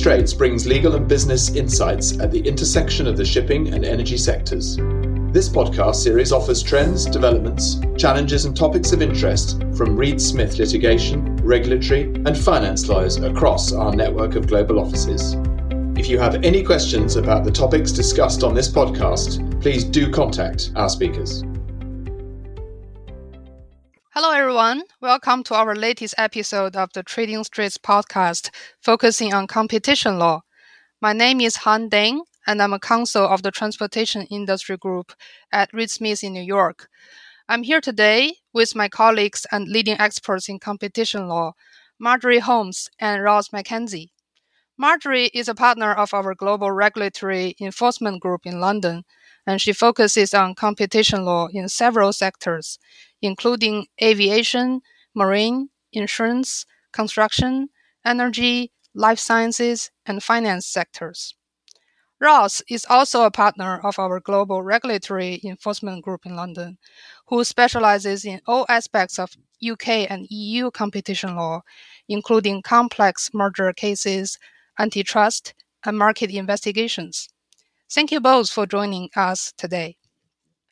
Straits brings legal and business insights at the intersection of the shipping and energy sectors. This podcast series offers trends, developments, challenges, and topics of interest from Reed Smith litigation, regulatory, and finance lawyers across our network of global offices. If you have any questions about the topics discussed on this podcast, please do contact our speakers. Hello, everyone. Welcome to our latest episode of the Trading Straits podcast, focusing on competition law. My name is Han Deng, and I'm a counsel of the Transportation Industry Group at Reed Smith in New York. I'm here today with my colleagues and leading experts in competition law, Marjorie Holmes and Ross McKenzie. Marjorie is a partner of our global regulatory enforcement group in London, and she focuses on competition law in several sectors, including aviation, marine, insurance, construction, energy, life sciences, and finance sectors. Ross is also a partner of our global regulatory enforcement group in London, who specializes in all aspects of UK and EU competition law, including complex merger cases, antitrust, and market investigations. Thank you both for joining us today.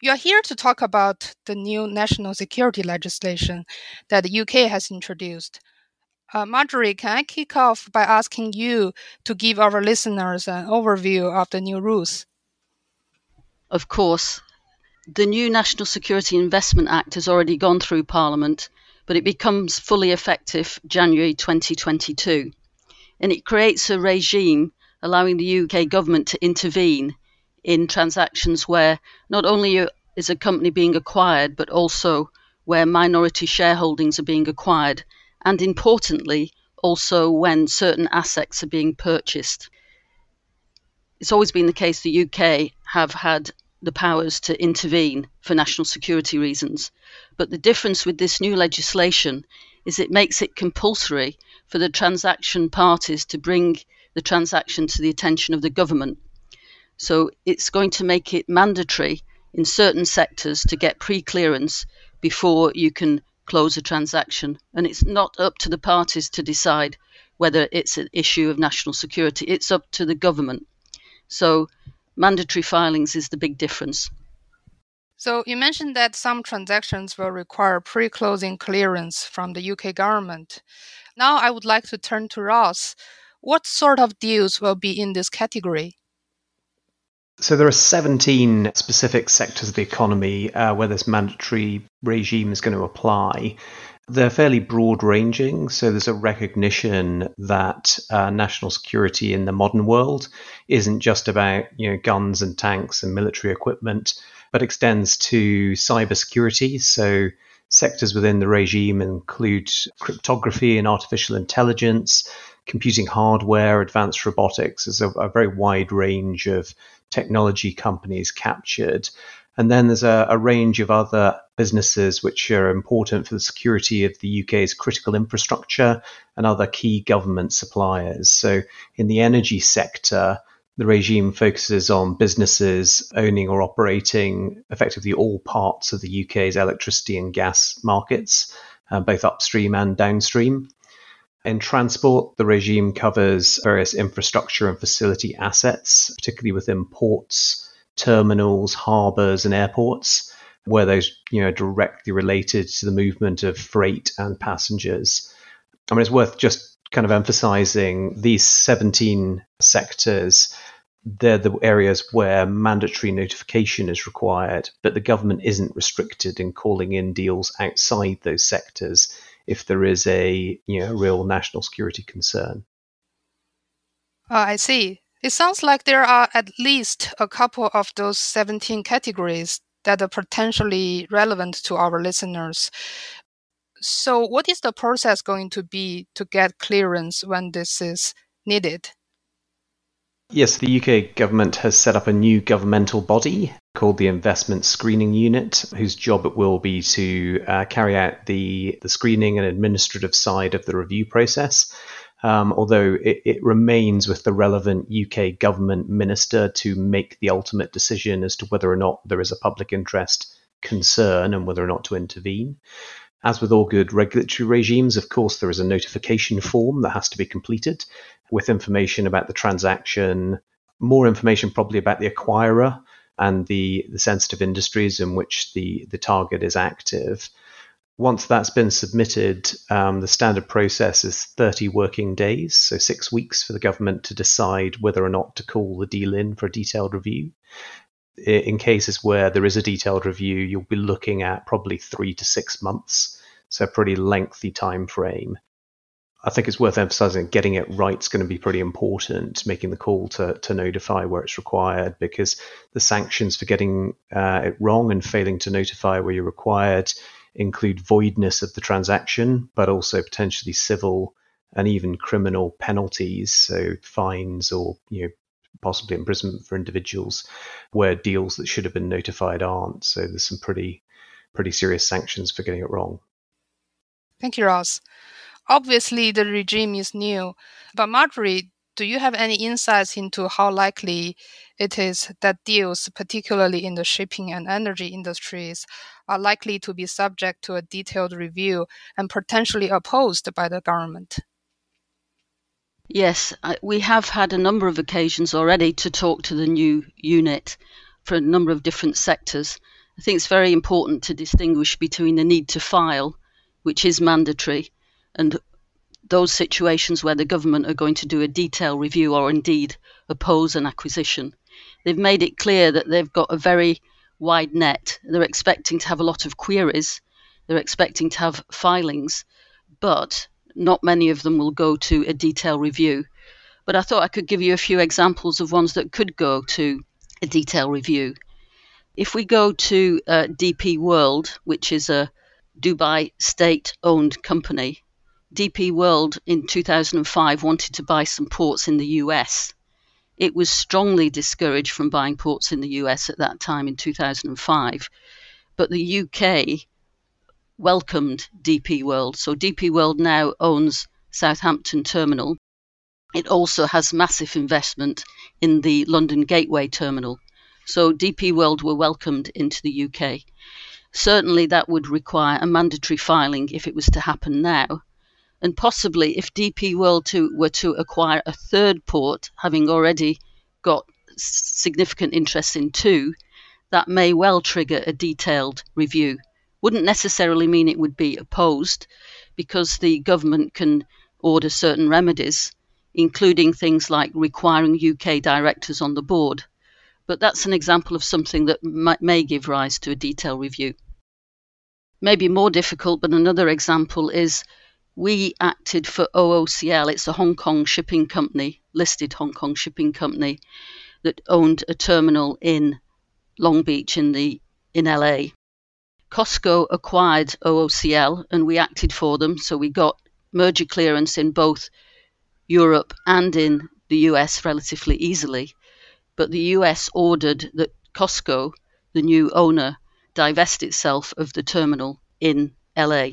You are here to talk about the new national security legislation that the UK has introduced uh, Marjorie, can I kick off by asking you to give our listeners an overview of the new rules? Of course. The new National Security Investment Act has already gone through Parliament, but it becomes fully effective January 2022. And it creates a regime allowing the UK government to intervene in transactions where not only is a company being acquired, but also where minority shareholdings are being acquired and importantly, also when certain assets are being purchased. It's always been the case the UK have had the powers to intervene for national security reasons. But the difference with this new legislation is it makes it compulsory for the transaction parties to bring the transaction to the attention of the government. So it's going to make it mandatory in certain sectors to get pre clearance before you can close a transaction. And it's not up to the parties to decide whether it's an issue of national security, it's up to the government. So mandatory filings is the big difference. So you mentioned that some transactions will require pre-closing clearance from the UK government. Now I would like to turn to Ross. What sort of deals will be in this category? So there are 17 specific sectors of the economy uh, where this mandatory regime is going to apply. They're fairly broad ranging, so there's a recognition that uh, national security in the modern world isn't just about you know guns and tanks and military equipment, but extends to cybersecurity. So sectors within the regime include cryptography and artificial intelligence, computing hardware, advanced robotics. There's a, a very wide range of technology companies captured. And then there's a, a, range of other businesses which are important for the security of the UK's critical infrastructure and other key government suppliers. So in the energy sector, the regime focuses on businesses owning or operating effectively all parts of the UK's electricity and gas markets, uh, both upstream and downstream. In transport, the regime covers various infrastructure and facility assets, particularly within ports, terminals, harbors, and airports, where those you know directly related to the movement of freight and passengers. I mean, it's worth just kind of emphasizing these 17 sectors. They're the areas where mandatory notification is required, but the government isn't restricted in calling in deals outside those sectors if there is a you know real national security concern. Uh, I see. It sounds like there are at least a couple of those 17 categories that are potentially relevant to our listeners. So, what is the process going to be to get clearance when this is needed? Yes, the UK government has set up a new governmental body called the Investment Screening Unit, whose job it will be to uh, carry out the, the screening and administrative side of the review process. Um, although it, it, remains with the relevant UK government minister to make the ultimate decision as to whether or not there is a public interest concern and whether or not to intervene. As with all good regulatory regimes, of course, there is a notification form that has to be completed with information about the transaction, more information probably about the acquirer and the, the sensitive industries in which the, the target is active. Once that's been submitted, um, the standard process is 30 working days, so six weeks for the government to decide whether or not to call the deal in for a detailed review. In cases where there is a detailed review, you'll be looking at probably three to six months, so a pretty lengthy time frame. I think it's worth emphasizing getting it right is going to be pretty important, making the call to, to notify where it's required, because the sanctions for getting uh, it wrong and failing to notify where you're required include voidness of the transaction, but also potentially civil and even criminal penalties, so fines or you know possibly imprisonment for individuals where deals that should have been notified aren't. So there's some pretty pretty serious sanctions for getting it wrong. Thank you, Ross. Obviously, the regime is new, but Marjorie, do you have any insights into how likely it is that deals, particularly in the shipping and energy industries, are likely to be subject to a detailed review and potentially opposed by the government? Yes, we have had a number of occasions already to talk to the new unit for a number of different sectors. I think it's very important to distinguish between the need to file, which is mandatory, and those situations where the government are going to do a detailed review or indeed oppose an acquisition. They've made it clear that they've got a very wide net. They're expecting to have a lot of queries, they're expecting to have filings, but not many of them will go to a detailed review. But I thought I could give you a few examples of ones that could go to a detailed review. If we go to uh, DP World, which is a Dubai state owned company, DP World in 2005 wanted to buy some ports in the US. It was strongly discouraged from buying ports in the US at that time in 2005. But the UK welcomed DP World. So DP World now owns Southampton Terminal. It also has massive investment in the London Gateway Terminal. So DP World were welcomed into the UK. Certainly, that would require a mandatory filing if it was to happen now and possibly if DP World to, were to acquire a third port, having already got significant interest in two, that may well trigger a detailed review. Wouldn't necessarily mean it would be opposed, because the government can order certain remedies, including things like requiring UK directors on the board. But that's an example of something that may give rise to a detailed review. Maybe more difficult, but another example is we acted for OOCL. It's a Hong Kong shipping company, listed Hong Kong shipping company, that owned a terminal in Long Beach in the in LA. COSCO acquired OOCL and we acted for them, so we got merger clearance in both Europe and in the US relatively easily. But the US ordered that COSCO, the new owner, divest itself of the terminal in LA.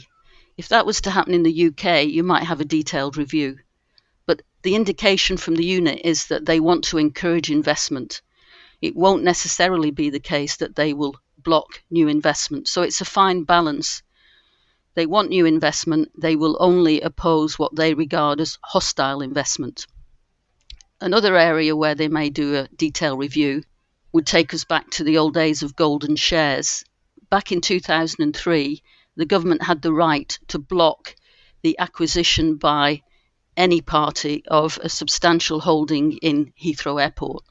If that was to happen in the UK, you might have a detailed review. But the indication from the unit is that they want to encourage investment. It won't necessarily be the case that they will block new investment. So it's a fine balance. They want new investment, they will only oppose what they regard as hostile investment. Another area where they may do a detailed review would take us back to the old days of golden shares. Back in 2003, the government had the right to block the acquisition by any party of a substantial holding in Heathrow Airport.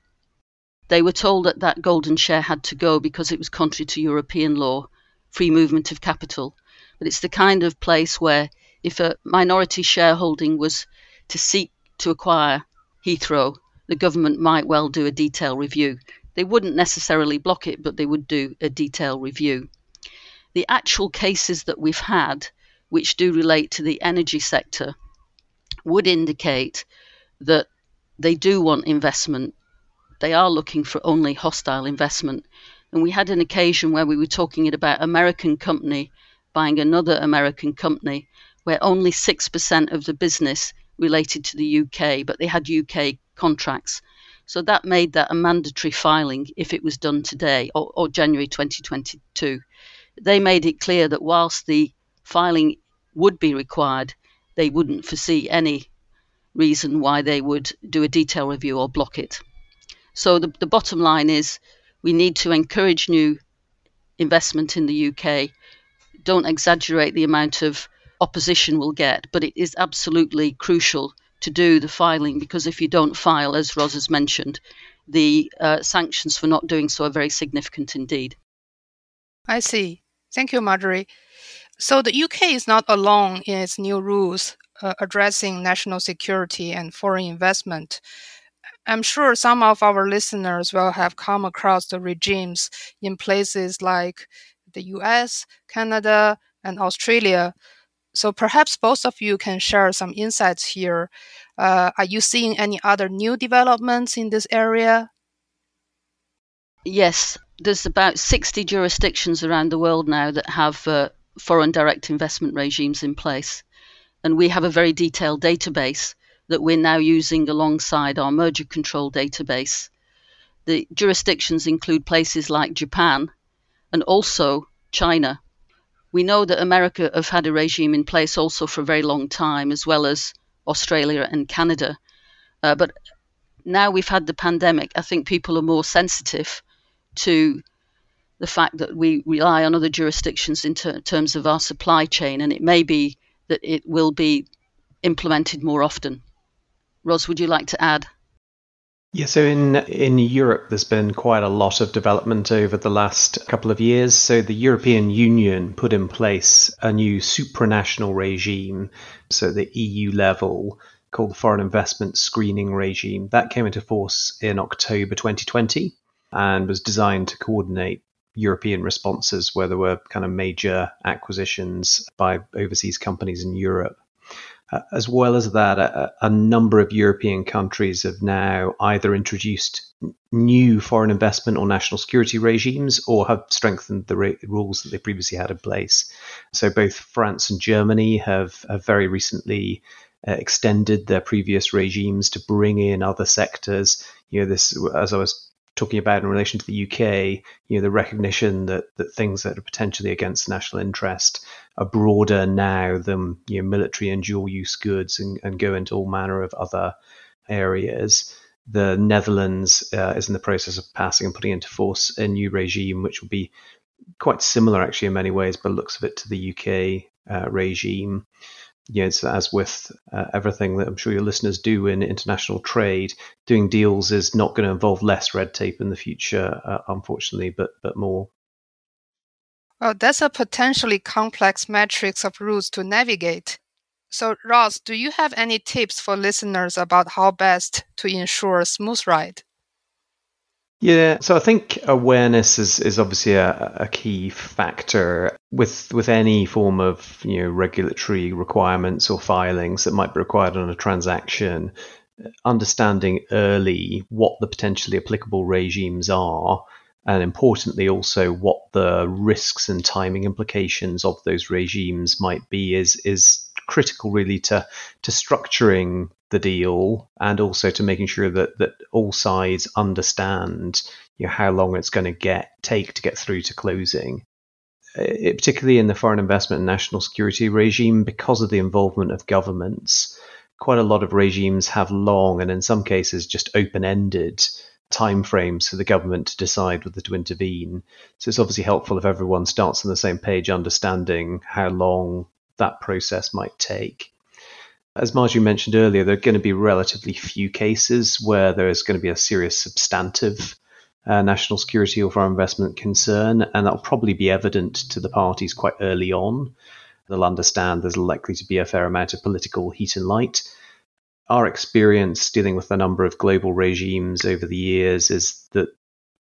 They were told that that golden share had to go because it was contrary to European law, free movement of capital. But it's the kind of place where if a minority shareholding was to seek to acquire Heathrow, the government might well do a detailed review. They wouldn't necessarily block it, but they would do a detailed review the actual cases that we've had, which do relate to the energy sector, would indicate that they do want investment. They are looking for only hostile investment. And we had an occasion where we were talking about American company buying another American company where only 6% of the business related to the UK, but they had UK contracts. So that made that a mandatory filing if it was done today or, or January 2022 they made it clear that whilst the filing would be required, they wouldn't foresee any reason why they would do a detail review or block it. So the, the bottom line is we need to encourage new investment in the UK. Don't exaggerate the amount of opposition we'll get, but it is absolutely crucial to do the filing because if you don't file, as Ross has mentioned, the uh, sanctions for not doing so are very significant indeed. I see. Thank you, Marjorie. So the UK is not alone in its new rules uh, addressing national security and foreign investment. I'm sure some of our listeners will have come across the regimes in places like the US, Canada, and Australia. So perhaps both of you can share some insights here. Uh, are you seeing any other new developments in this area? Yes, there's about 60 jurisdictions around the world now that have uh, foreign direct investment regimes in place. And we have a very detailed database that we're now using alongside our merger control database. The jurisdictions include places like Japan and also China. We know that America have had a regime in place also for a very long time, as well as Australia and Canada. Uh, but now we've had the pandemic, I think people are more sensitive to the fact that we rely on other jurisdictions in ter- terms of our supply chain, and it may be that it will be implemented more often. Ross, would you like to add? Yeah, so in in Europe, there's been quite a lot of development over the last couple of years. So the European Union put in place a new supranational regime, so the EU level, called the Foreign Investment Screening Regime. That came into force in October 2020 and was designed to coordinate European responses where there were kind of major acquisitions by overseas companies in Europe. Uh, as well as that, a, a, number of European countries have now either introduced new foreign investment or national security regimes or have strengthened the re- rules that they previously had in place. So both France and Germany have, have very recently uh, extended their previous regimes to bring in other sectors. You know, this, as I was talking about in relation to the UK, you know, the recognition that, that things that are potentially against national interest are broader now than you know, military and dual use goods and, and go into all manner of other areas. The Netherlands uh, is in the process of passing and putting into force a new regime, which will be quite similar, actually, in many ways, but looks of it to the UK uh, regime know, as with uh, everything that I'm sure your listeners do in international trade, doing deals is not going to involve less red tape in the future, uh, unfortunately, but but more. Well, that's a potentially complex matrix of rules to navigate. So, Ross, do you have any tips for listeners about how best to ensure a smooth ride? Yeah, so I think awareness is, is obviously a, a key factor with with any form of you know regulatory requirements or filings that might be required on a transaction. Understanding early what the potentially applicable regimes are, and importantly also what the risks and timing implications of those regimes might be is is critical really to to structuring the deal and also to making sure that that all sides understand you know, how long it's going to get take to get through to closing. Uh, it, particularly in the foreign investment and national security regime, because of the involvement of governments, quite a lot of regimes have long and in some cases just open-ended timeframes for the government to decide whether to intervene. So it's obviously helpful if everyone starts on the same page, understanding how long that process might take. As Marjorie mentioned earlier, there are going to be relatively few cases where there is going to be a serious substantive uh, national security or foreign investment concern, and that'll probably be evident to the parties quite early on. They'll understand there's likely to be a fair amount of political heat and light. Our experience dealing with a number of global regimes over the years is that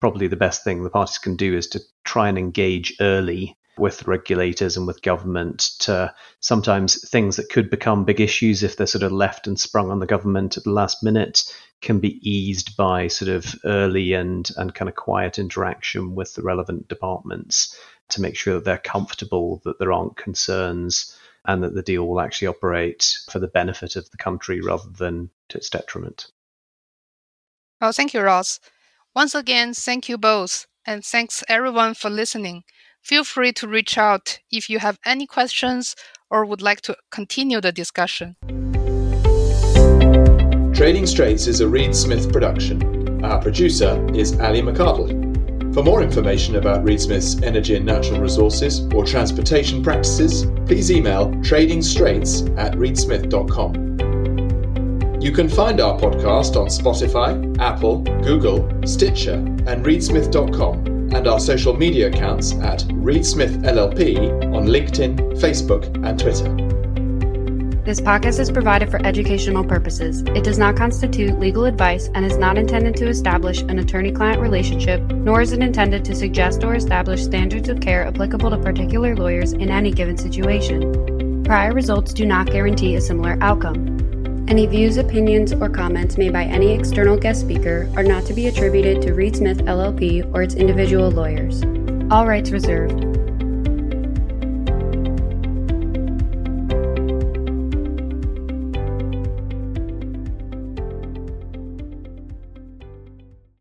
probably the best thing the parties can do is to try and engage early with regulators and with government to sometimes things that could become big issues if they're sort of left and sprung on the government at the last minute can be eased by sort of early and, and kind of quiet interaction with the relevant departments to make sure that they're comfortable that there aren't concerns and that the deal will actually operate for the benefit of the country rather than to its detriment. Well, thank you, Ross. Once again, thank you both, and thanks everyone for listening. Feel free to reach out if you have any questions or would like to continue the discussion. Trading Straits is a Reed Smith production. Our producer is Ali McCardle. For more information about Reed Smith's energy and natural resources or transportation practices, please email tradingstraits at reedsmith.com. You can find our podcast on Spotify, Apple, Google, Stitcher, and reedsmith.com and our social media accounts at Reed Smith LLP on LinkedIn, Facebook, and Twitter. This podcast is provided for educational purposes. It does not constitute legal advice and is not intended to establish an attorney client relationship, nor is it intended to suggest or establish standards of care applicable to particular lawyers in any given situation. Prior results do not guarantee a similar outcome. Any views, opinions, or comments made by any external guest speaker are not to be attributed to Reed Smith LLP or its individual lawyers. All rights reserved.